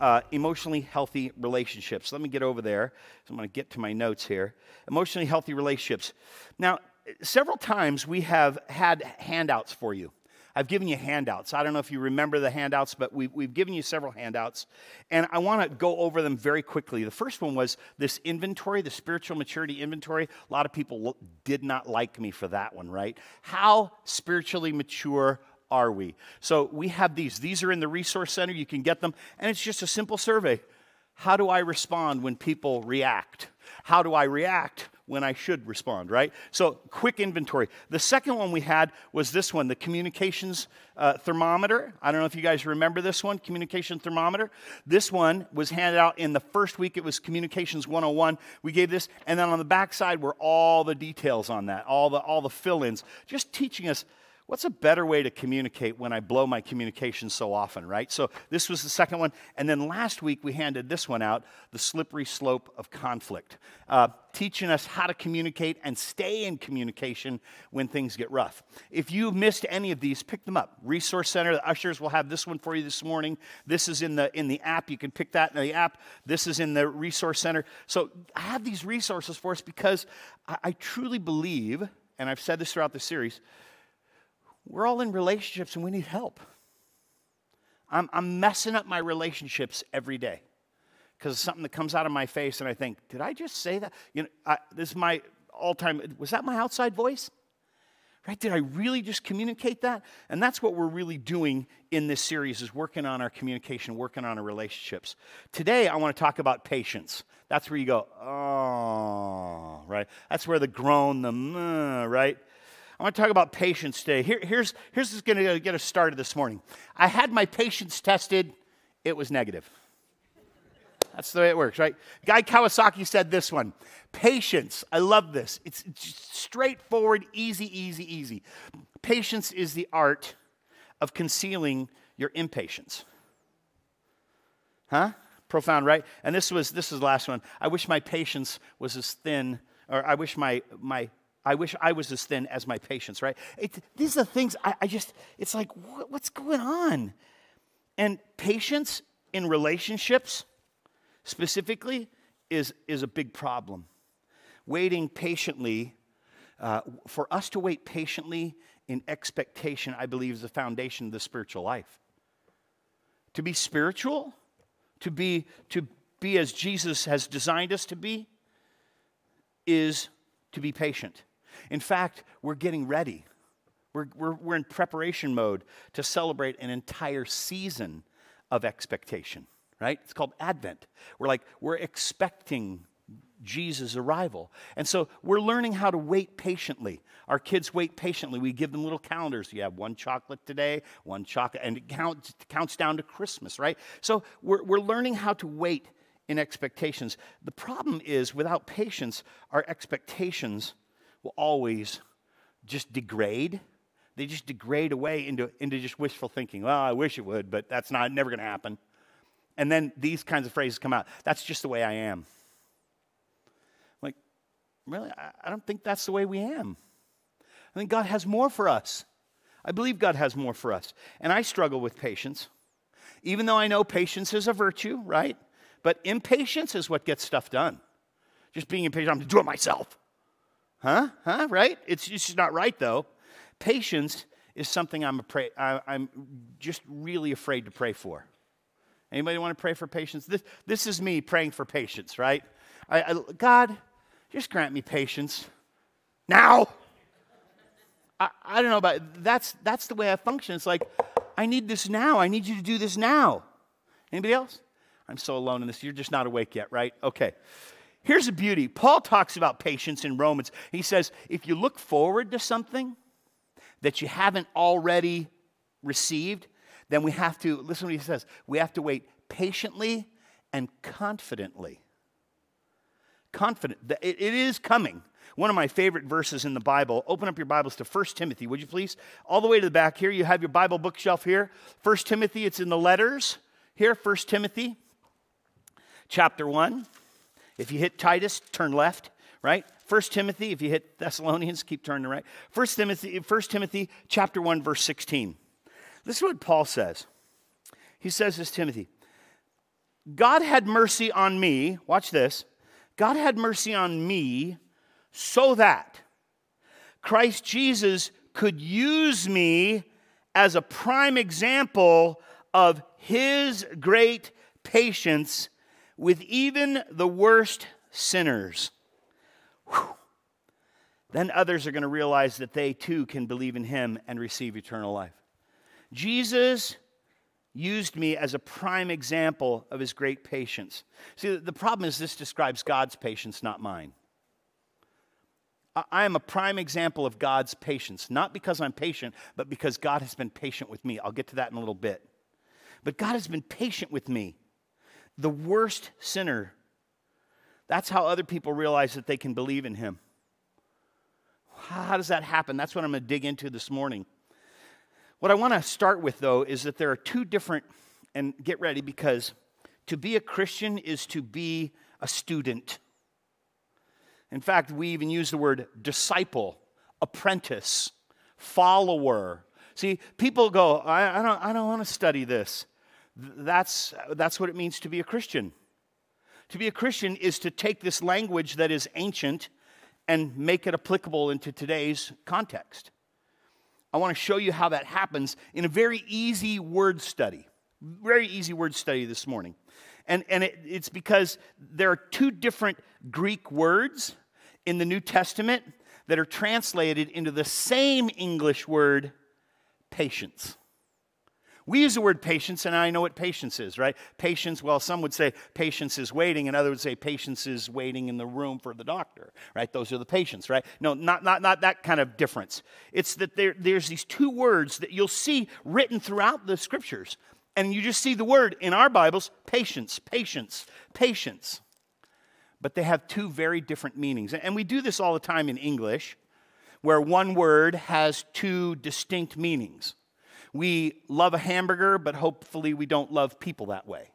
uh, emotionally healthy relationships. Let me get over there. So I'm going to get to my notes here. Emotionally healthy relationships. Now, several times we have had handouts for you. I've given you handouts. I don't know if you remember the handouts, but we've, we've given you several handouts. And I want to go over them very quickly. The first one was this inventory, the spiritual maturity inventory. A lot of people did not like me for that one, right? How spiritually mature are we? So we have these. These are in the Resource Center. You can get them. And it's just a simple survey. How do I respond when people react? How do I react when I should respond, right? So, quick inventory. The second one we had was this one, the communications uh, thermometer. I don't know if you guys remember this one, communication thermometer. This one was handed out in the first week. It was Communications 101. We gave this, and then on the back side were all the details on that, all the, all the fill ins, just teaching us what's a better way to communicate when I blow my communication so often, right? So this was the second one. And then last week we handed this one out the slippery slope of conflict, uh, teaching us how to communicate and stay in communication when things get rough. If you missed any of these, pick them up. Resource Center, the ushers will have this one for you this morning. This is in the, in the app. You can pick that in the app. This is in the Resource Center. So I have these resources for us because I, I truly believe, and I've said this throughout the series, we're all in relationships and we need help. I'm, I'm messing up my relationships every day because something that comes out of my face and I think, did I just say that? You know, I, this is my all time, was that my outside voice? Right? Did I really just communicate that? And that's what we're really doing in this series is working on our communication, working on our relationships. Today I want to talk about patience. That's where you go, oh, right? That's where the groan, the mm, right? I want to talk about patience today. Here, here's here's going to get us started this morning. I had my patience tested, it was negative. That's the way it works, right? Guy Kawasaki said this one Patience, I love this. It's straightforward, easy, easy, easy. Patience is the art of concealing your impatience. Huh? Profound, right? And this was this is the last one. I wish my patience was as thin, or I wish my my I wish I was as thin as my patience, right? It, these are the things I, I just, it's like, what, what's going on? And patience in relationships specifically is, is a big problem. Waiting patiently, uh, for us to wait patiently in expectation, I believe, is the foundation of the spiritual life. To be spiritual, to be, to be as Jesus has designed us to be, is to be patient. In fact, we're getting ready. We're, we're, we're in preparation mode to celebrate an entire season of expectation, right? It's called Advent. We're like, we're expecting Jesus' arrival. And so we're learning how to wait patiently. Our kids wait patiently. We give them little calendars. You have one chocolate today, one chocolate, and it counts, counts down to Christmas, right? So we're, we're learning how to wait in expectations. The problem is, without patience, our expectations will always just degrade. They just degrade away into, into just wishful thinking. Well, I wish it would, but that's not never going to happen. And then these kinds of phrases come out. That's just the way I am. Like, really? I don't think that's the way we am. I think God has more for us. I believe God has more for us. And I struggle with patience, even though I know patience is a virtue, right? But impatience is what gets stuff done. Just being impatient, I'm going to do it myself. Huh? Huh? Right? It's just not right, though. Patience is something I'm, pray, I, am just really afraid to pray for. Anybody want to pray for patience? This, this is me praying for patience, right? I, I, God, just grant me patience now. I, I don't know about that's that's the way I function. It's like I need this now. I need you to do this now. Anybody else? I'm so alone in this. You're just not awake yet, right? Okay. Here's the beauty Paul talks about patience in Romans. He says, if you look forward to something that you haven't already received, then we have to, listen what he says, we have to wait patiently and confidently. confident that it, it is coming. One of my favorite verses in the Bible. Open up your Bibles to 1 Timothy, would you please? All the way to the back here. You have your Bible bookshelf here. 1 Timothy, it's in the letters here. 1 Timothy, chapter 1. If you hit Titus, turn left, right? First Timothy, if you hit Thessalonians, keep turning right. First Timothy, First Timothy chapter 1, verse 16. This is what Paul says. He says this, Timothy, God had mercy on me, watch this. God had mercy on me so that Christ Jesus could use me as a prime example of his great patience with even the worst sinners. Whew. Then others are going to realize that they too can believe in him and receive eternal life. Jesus used me as a prime example of his great patience. See, the problem is this describes God's patience, not mine. I am a prime example of God's patience, not because I'm patient, but because God has been patient with me. I'll get to that in a little bit. But God has been patient with me, the worst sinner. That's how other people realize that they can believe in Him. How does that happen? That's what I'm going to dig into this morning. What I want to start with, though, is that there are two different, and get ready because to be a Christian is to be a student. In fact, we even use the word disciple, apprentice, follower. See, people go, I, I don't, I don't want to study this. That's, that's what it means to be a Christian. To be a Christian is to take this language that is ancient and make it applicable into today's context. I want to show you how that happens in a very easy word study. Very easy word study this morning. And, and it, it's because there are two different Greek words in the New Testament that are translated into the same English word, patience. We use the word patience, and I know what patience is, right? Patience, well, some would say patience is waiting, and others would say patience is waiting in the room for the doctor, right? Those are the patients, right? No, not, not, not that kind of difference. It's that there, there's these two words that you'll see written throughout the scriptures, and you just see the word in our Bibles patience, patience, patience. But they have two very different meanings. And we do this all the time in English, where one word has two distinct meanings we love a hamburger, but hopefully we don't love people that way,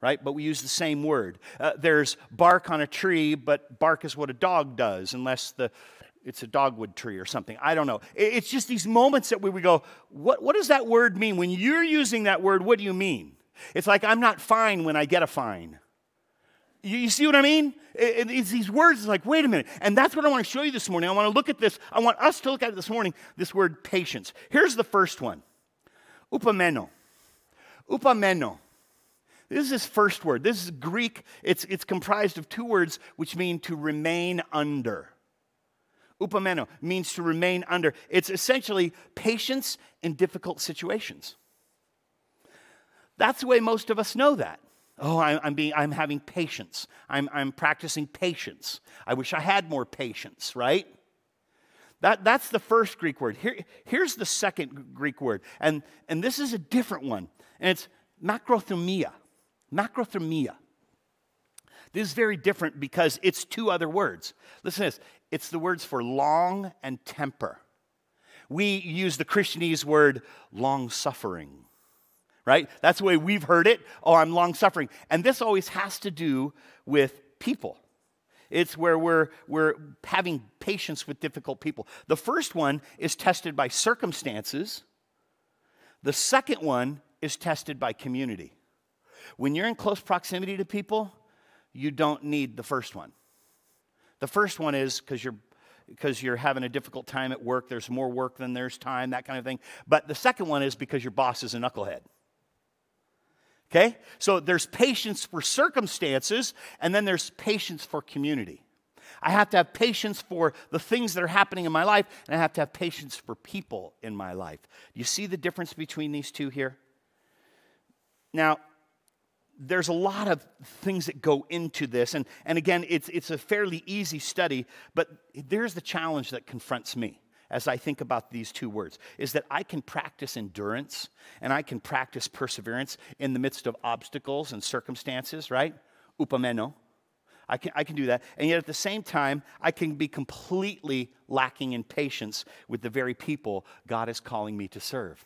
right? But we use the same word. Uh, there's bark on a tree, but bark is what a dog does, unless the it's a dogwood tree or something. I don't know. It's just these moments that we, go, what, what does that word mean? When you're using that word, what do you mean? It's like I'm not fine when I get a fine. You, you see what I mean? It, it's these words, it's like, wait a minute. And that's what I want to show you this morning. I want to look at this. I want us to look at it this morning, this word patience. Here's the first one Upameno. Upameno. This is his first word. This is Greek. It's, it's comprised of two words which mean to remain under. Upameno means to remain under. It's essentially patience in difficult situations. That's the way most of us know that. Oh, I'm, being, I'm having patience. I'm, I'm practicing patience. I wish I had more patience, right? That, that's the first Greek word. Here, here's the second Greek word, and, and this is a different one, and it's macrothumia. Macrothumia. This is very different because it's two other words. Listen to this it's the words for long and temper. We use the Christianese word long suffering, right? That's the way we've heard it. Oh, I'm long suffering. And this always has to do with people. It's where we're, we're having patience with difficult people. The first one is tested by circumstances, the second one is tested by community. When you're in close proximity to people, you don't need the first one. The first one is because you're because you're having a difficult time at work, there's more work than there's time, that kind of thing. But the second one is because your boss is a knucklehead. Okay? So there's patience for circumstances, and then there's patience for community. I have to have patience for the things that are happening in my life, and I have to have patience for people in my life. You see the difference between these two here? Now, there's a lot of things that go into this, and, and again, it's, it's a fairly easy study, but there's the challenge that confronts me as I think about these two words is that I can practice endurance and I can practice perseverance in the midst of obstacles and circumstances, right? Upameno. I can, I can do that. And yet at the same time, I can be completely lacking in patience with the very people God is calling me to serve.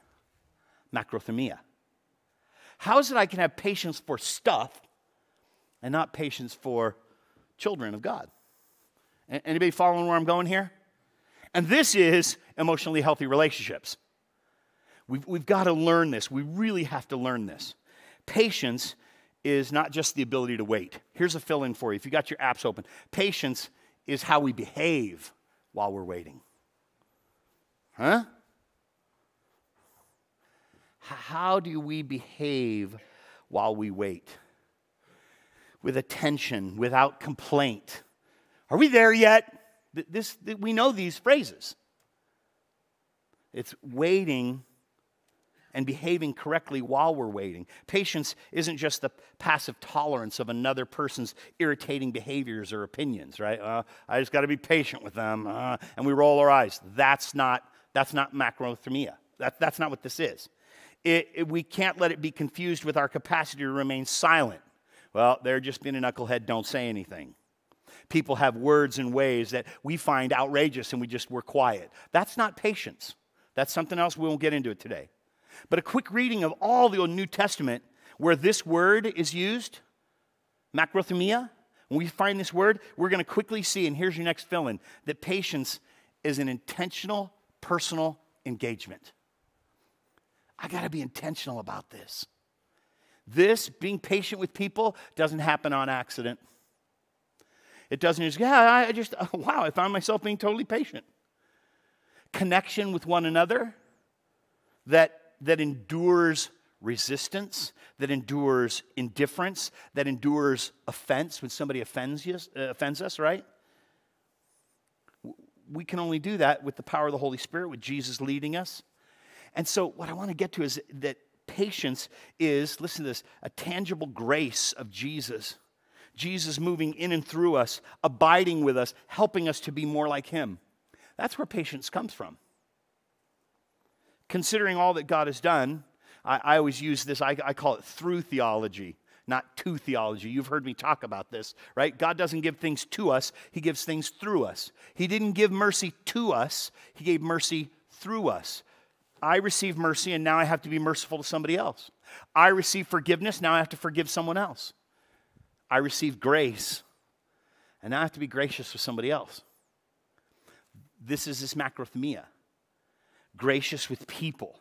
Macrothumia. How is it I can have patience for stuff and not patience for children of God? Anybody following where I'm going here? And this is emotionally healthy relationships. We've, we've got to learn this. We really have to learn this. Patience is not just the ability to wait. Here's a fill in for you. If you got your apps open, patience is how we behave while we're waiting. Huh? How do we behave while we wait? With attention, without complaint. Are we there yet? This, we know these phrases. It's waiting and behaving correctly while we're waiting. Patience isn't just the passive tolerance of another person's irritating behaviors or opinions, right? Uh, I just got to be patient with them, uh, and we roll our eyes. That's not that's not macrothumia. That, that's not what this is. It, it, we can't let it be confused with our capacity to remain silent. Well, they're just being a knucklehead. Don't say anything. People have words and ways that we find outrageous, and we just we're quiet. That's not patience. That's something else. We won't get into it today. But a quick reading of all the Old New Testament where this word is used, macrothumia, when we find this word, we're going to quickly see, and here's your next fill in, that patience is an intentional personal engagement. I got to be intentional about this. This, being patient with people, doesn't happen on accident. It doesn't just, yeah, I just, wow, I found myself being totally patient. Connection with one another that that endures resistance, that endures indifference, that endures offense when somebody offends, you, uh, offends us, right? We can only do that with the power of the Holy Spirit, with Jesus leading us. And so, what I want to get to is that patience is, listen to this, a tangible grace of Jesus. Jesus moving in and through us, abiding with us, helping us to be more like Him. That's where patience comes from considering all that God has done, I, I always use this, I, I call it through theology not to theology. You've heard me talk about this, right? God doesn't give things to us, He gives things through us. He didn't give mercy to us, He gave mercy through us. I receive mercy and now I have to be merciful to somebody else. I receive forgiveness, now I have to forgive someone else. I receive grace and now I have to be gracious with somebody else. This is this macrothumia gracious with people.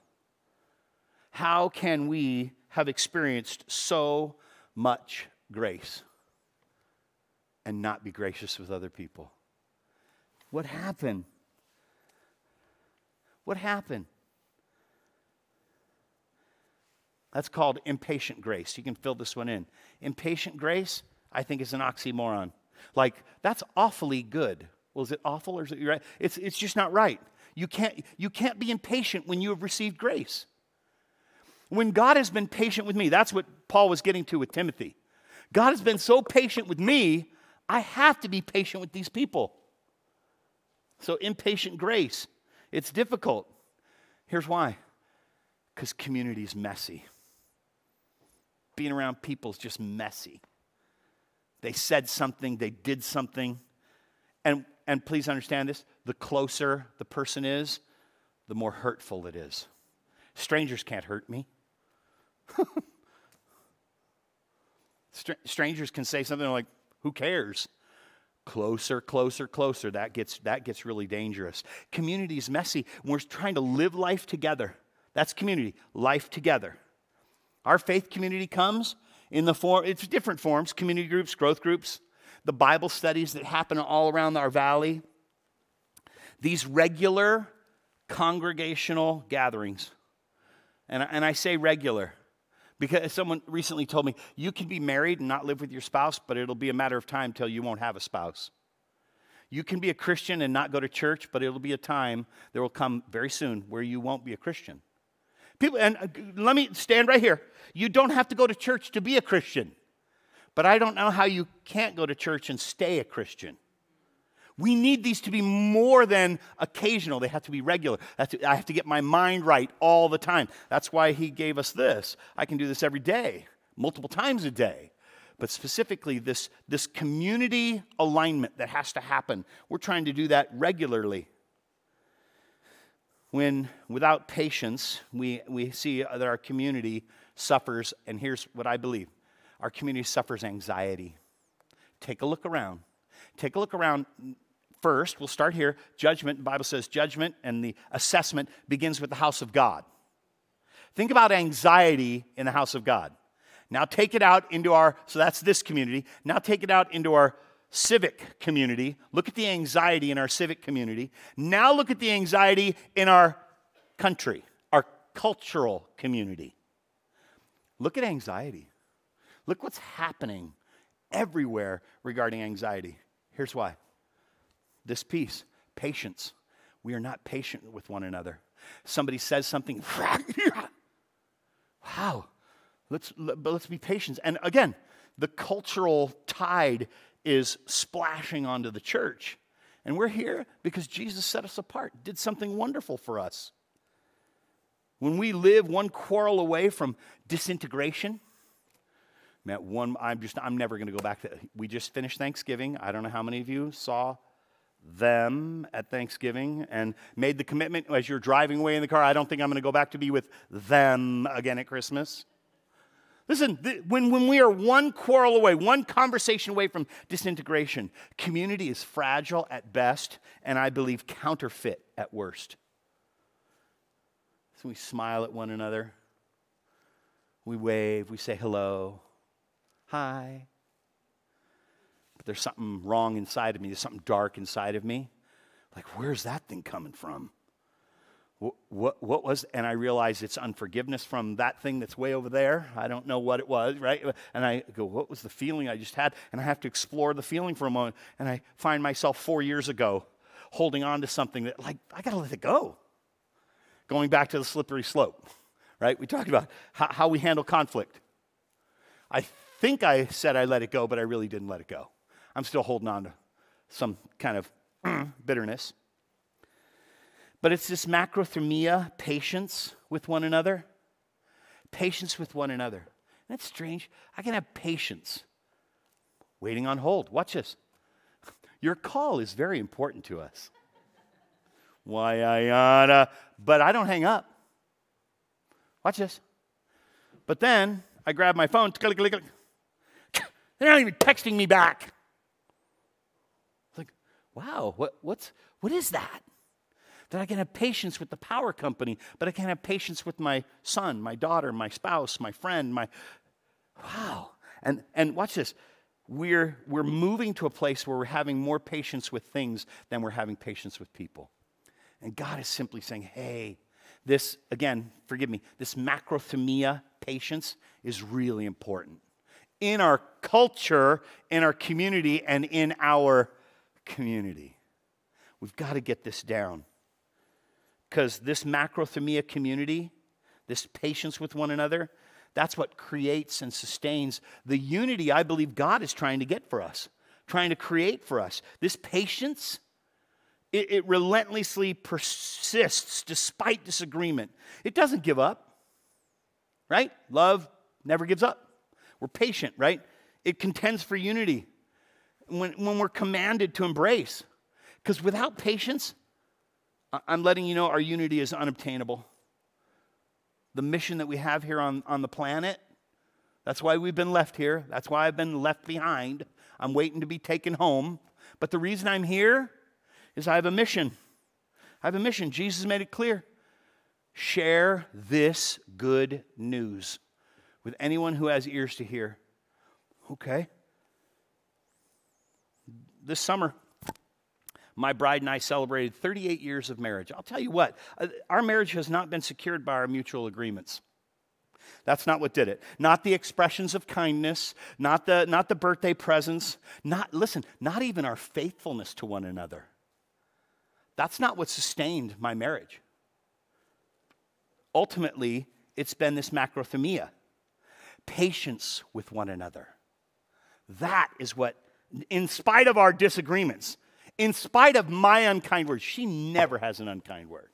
How can we have experienced so much grace and not be gracious with other people? What happened? What happened? That's called impatient grace. You can fill this one in. Impatient grace, I think, is an oxymoron. Like, that's awfully good. Well, is it awful or is it right? It's, it's just not right. You can't, you can't be impatient when you have received grace. When God has been patient with me, that's what Paul was getting to with Timothy. God has been so patient with me, I have to be patient with these people. So, impatient grace, it's difficult. Here's why because community is messy. Being around people is just messy. They said something, they did something, and and please understand this the closer the person is, the more hurtful it is. Strangers can't hurt me. Str- strangers can say something like, Who cares? Closer, closer, closer. That gets, that gets really dangerous. Community is messy. We're trying to live life together. That's community, life together. Our faith community comes in the form, it's different forms community groups, growth groups, the Bible studies that happen all around our valley, these regular congregational gatherings. And, and I say regular because someone recently told me, you can be married and not live with your spouse, but it'll be a matter of time till you won't have a spouse. You can be a Christian and not go to church, but it'll be a time there will come very soon where you won't be a Christian. People, and uh, let me stand right here. You don't have to go to church to be a Christian. But I don't know how you can't go to church and stay a Christian. We need these to be more than occasional. They have to be regular. I have to get my mind right all the time. That's why he gave us this. I can do this every day, multiple times a day. but specifically this, this community alignment that has to happen. We're trying to do that regularly. When without patience, we, we see that our community suffers, and here's what I believe our community suffers anxiety. Take a look around. Take a look around first. We'll start here. Judgment, the Bible says judgment and the assessment begins with the house of God. Think about anxiety in the house of God. Now take it out into our, so that's this community. Now take it out into our civic community. Look at the anxiety in our civic community. Now look at the anxiety in our country, our cultural community. Look at anxiety. Look what's happening everywhere regarding anxiety. Here's why this piece patience. We are not patient with one another. Somebody says something, wow, let's, let's be patient. And again, the cultural tide is splashing onto the church. And we're here because Jesus set us apart, did something wonderful for us. When we live one quarrel away from disintegration, man, one, I'm just, I'm never going to go back to, we just finished Thanksgiving. I don't know how many of you saw them at Thanksgiving and made the commitment as you're driving away in the car, I don't think I'm going to go back to be with them again at Christmas. Listen, th- when, when we are one quarrel away, one conversation away from disintegration, community is fragile at best, and I believe counterfeit at worst. So we smile at one another, we wave, we say hello, hi. But there's something wrong inside of me, there's something dark inside of me. Like, where's that thing coming from? What, what was, and I realize it's unforgiveness from that thing that's way over there. I don't know what it was, right? And I go, what was the feeling I just had? And I have to explore the feeling for a moment. And I find myself four years ago holding on to something that, like, I got to let it go. Going back to the slippery slope, right? We talked about how, how we handle conflict. I think I said I let it go, but I really didn't let it go. I'm still holding on to some kind of mm, bitterness. But it's this macrothumia, patience with one another. Patience with one another. That's strange. I can have patience waiting on hold. Watch this. Your call is very important to us. Why I but I don't hang up. Watch this. But then I grab my phone. They're not even texting me back. It's like, wow, what, what's, what is that? That I can have patience with the power company, but I can't have patience with my son, my daughter, my spouse, my friend, my wow. And and watch this. We're we're moving to a place where we're having more patience with things than we're having patience with people. And God is simply saying, "Hey, this again, forgive me, this macrothumia patience is really important in our culture, in our community, and in our community. We've got to get this down. Because this macrothumia community, this patience with one another, that's what creates and sustains the unity I believe God is trying to get for us, trying to create for us. This patience, it, it relentlessly persists despite disagreement. It doesn't give up, right? Love never gives up. We're patient, right? It contends for unity when, when we're commanded to embrace. Because without patience, I'm letting you know our unity is unobtainable. The mission that we have here on, on the planet, that's why we've been left here. That's why I've been left behind. I'm waiting to be taken home. But the reason I'm here is I have a mission. I have a mission. Jesus made it clear. Share this good news with anyone who has ears to hear. Okay. This summer, my bride and I celebrated 38 years of marriage. I'll tell you what, uh, our marriage has not been secured by our mutual agreements. That's not what did it. Not the expressions of kindness, not the, not the birthday presents, not, listen, not even our faithfulness to one another. That's not what sustained my marriage. Ultimately, it's been this macrothumia, patience with one another. That is what, in spite of our disagreements, in spite of my unkind words, she never has an unkind word.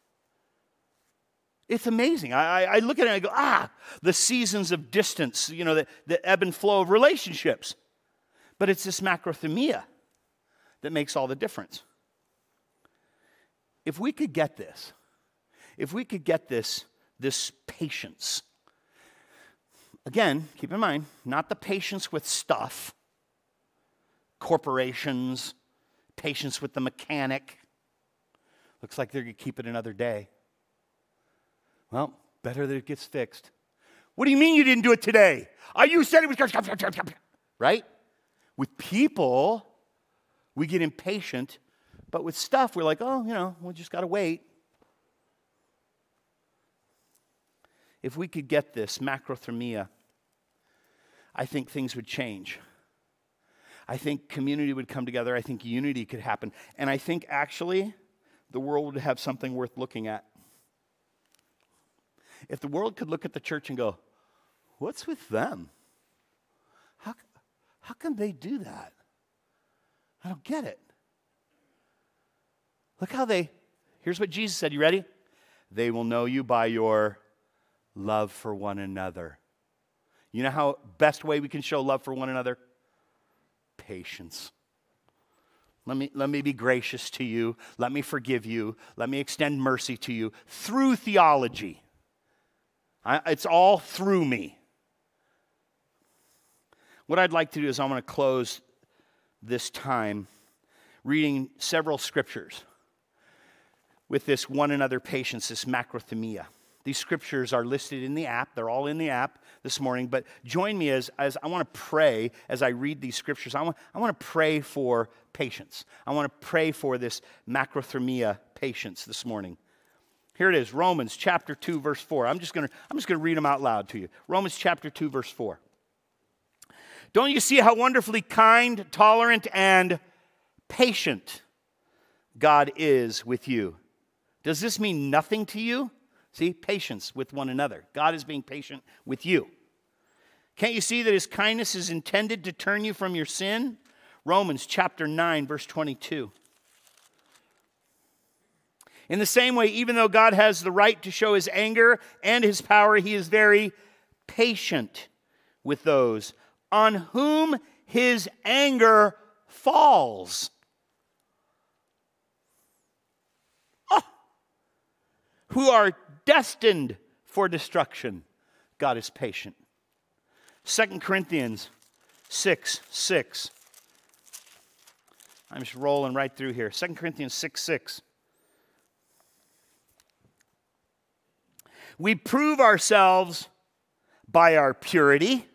It's amazing. I, I, look at it and I go, ah, the seasons of distance, you know, the, the ebb and flow of relationships. But it's this macrothumia that makes all the difference. If we could get this, if we could get this, this patience, again, keep in mind, not the patience with stuff, corporations, patience with the mechanic. Looks like they're going to keep it another day. Well, better that it gets fixed. What do you mean you didn't do it today? Are you said it was right? With people, we get impatient, but with stuff, we're like, oh, you know, we just got to wait. If we could get this macrothumia, I think things would change. I think community would come together. I think unity could happen. And I think actually the world would have something worth looking at. If the world could look at the church and go, what's with them? How, how can they do that? I don't get it. Look how they, here's what Jesus said. You ready? They will know you by your love for one another. You know how best way we can show love for one another? Patience. Let me, let me be gracious to you. Let me forgive you. Let me extend mercy to you through theology. I, it's all through me. What I'd like to do is I'm going to close this time reading several scriptures with this one another patience, this macrothumia. These scriptures are listed in the app. They're all in the app this morning. But join me as, as I want to pray as I read these scriptures. I want, I want to pray for patience. I want to pray for this macrothumia patience this morning. Here it is, Romans chapter 2, verse 4. I'm just going to I'm just to read them out loud to you. Romans chapter 2, verse 4. Don't you see how wonderfully kind, tolerant, and patient God is with you? Does this mean nothing to you? See, patience with one another. God is being patient with you. Can't you see that his kindness is intended to turn you from your sin? Romans chapter 9, verse 22. In the same way, even though God has the right to show his anger and his power, he is very patient with those on whom his anger falls. Oh, who are destined for destruction. God is patient. 2 Corinthians 6 6. I'm just rolling right through here. 2 Corinthians 6 6. We prove ourselves by our purity.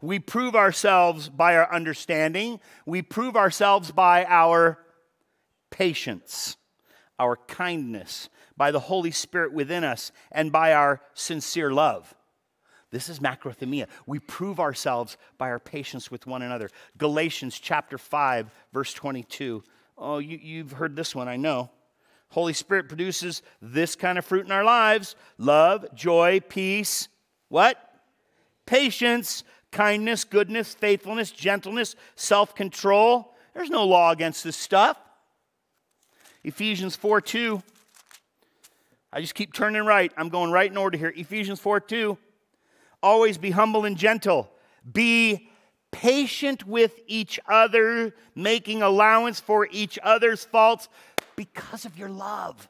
We prove ourselves by our understanding. We prove ourselves by our patience, our kindness, by the Holy Spirit within us, and by our sincere love. This is macrothumia. We prove ourselves by our patience with one another. Galatians chapter 5, verse 22. Oh, you, you've heard this one, I know. Holy Spirit produces this kind of fruit in our lives love, joy, peace, what? Patience, kindness, goodness, faithfulness, gentleness, self control. There's no law against this stuff. Ephesians 4 2. I just keep turning right. I'm going right in order here. Ephesians 4 2. Always be humble and gentle. Be patient with each other, making allowance for each other's faults because of your love.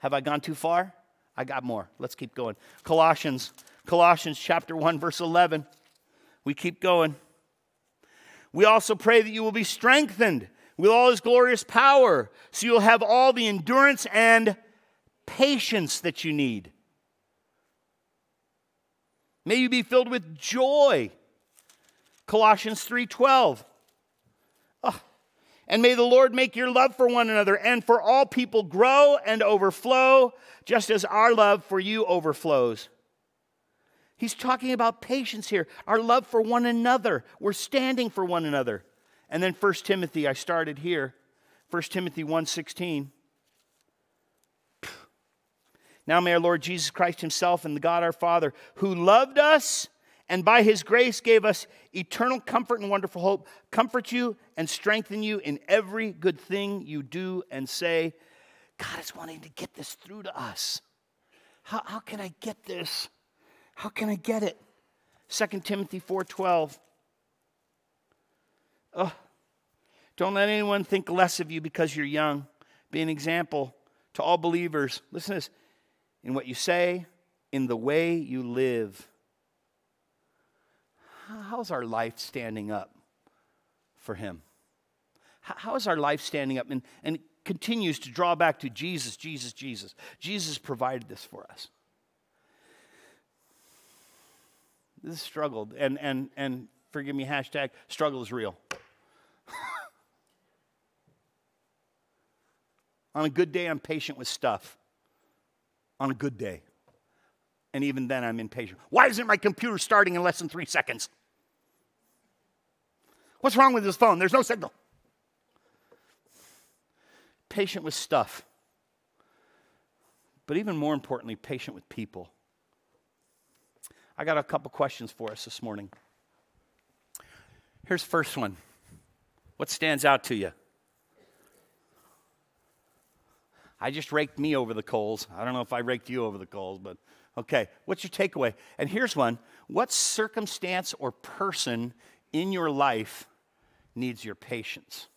Have I gone too far? I got more. Let's keep going. Colossians, Colossians chapter 1 verse 11. We keep going. We also pray that you will be strengthened with all his glorious power so you'll have all the endurance and patience that you need. May you be filled with joy. Colossians 3:12. Oh, ah. and may the Lord make your love for one another and for all people grow and overflow, just as our love for you overflows. He's talking about patience here, our love for one another. We're standing for one another. And then 1 Timothy, I started here. 1 Timothy 1:16. Now may our Lord Jesus Christ himself and the God our Father, who loved us and by his grace gave us eternal comfort and wonderful hope, comfort you and strengthen you in every good thing you do and say. God is wanting to get this through to us. How, how can I get this? How can I get it? 2 Timothy 4:12. Oh, don't let anyone think less of you because you're young. Be an example to all believers. Listen to this. In what you say, in the way you live. How's our life standing up for Him? How is our life standing up? And, and continues to draw back to Jesus, Jesus, Jesus. Jesus provided this for us. This is struggle, and, and, and forgive me, hashtag struggle is real. On a good day, I'm patient with stuff. On a good day. And even then, I'm impatient. Why isn't my computer starting in less than three seconds? What's wrong with this phone? There's no signal. Patient with stuff. But even more importantly, patient with people. I got a couple questions for us this morning. Here's the first one What stands out to you? I just raked me over the coals. I don't know if I raked you over the coals, but okay. What's your takeaway? And here's one What circumstance or person in your life needs your patience?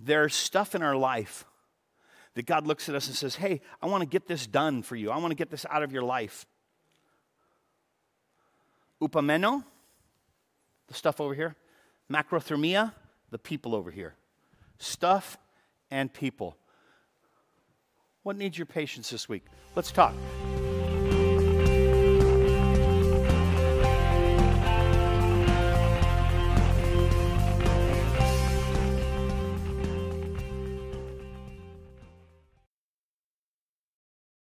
There's stuff in our life that God looks at us and says, Hey, I want to get this done for you. I want to get this out of your life. Upomeno, the stuff over here. Macrothumia, the people over here. Stuff and people. What needs your patience this week? Let's talk.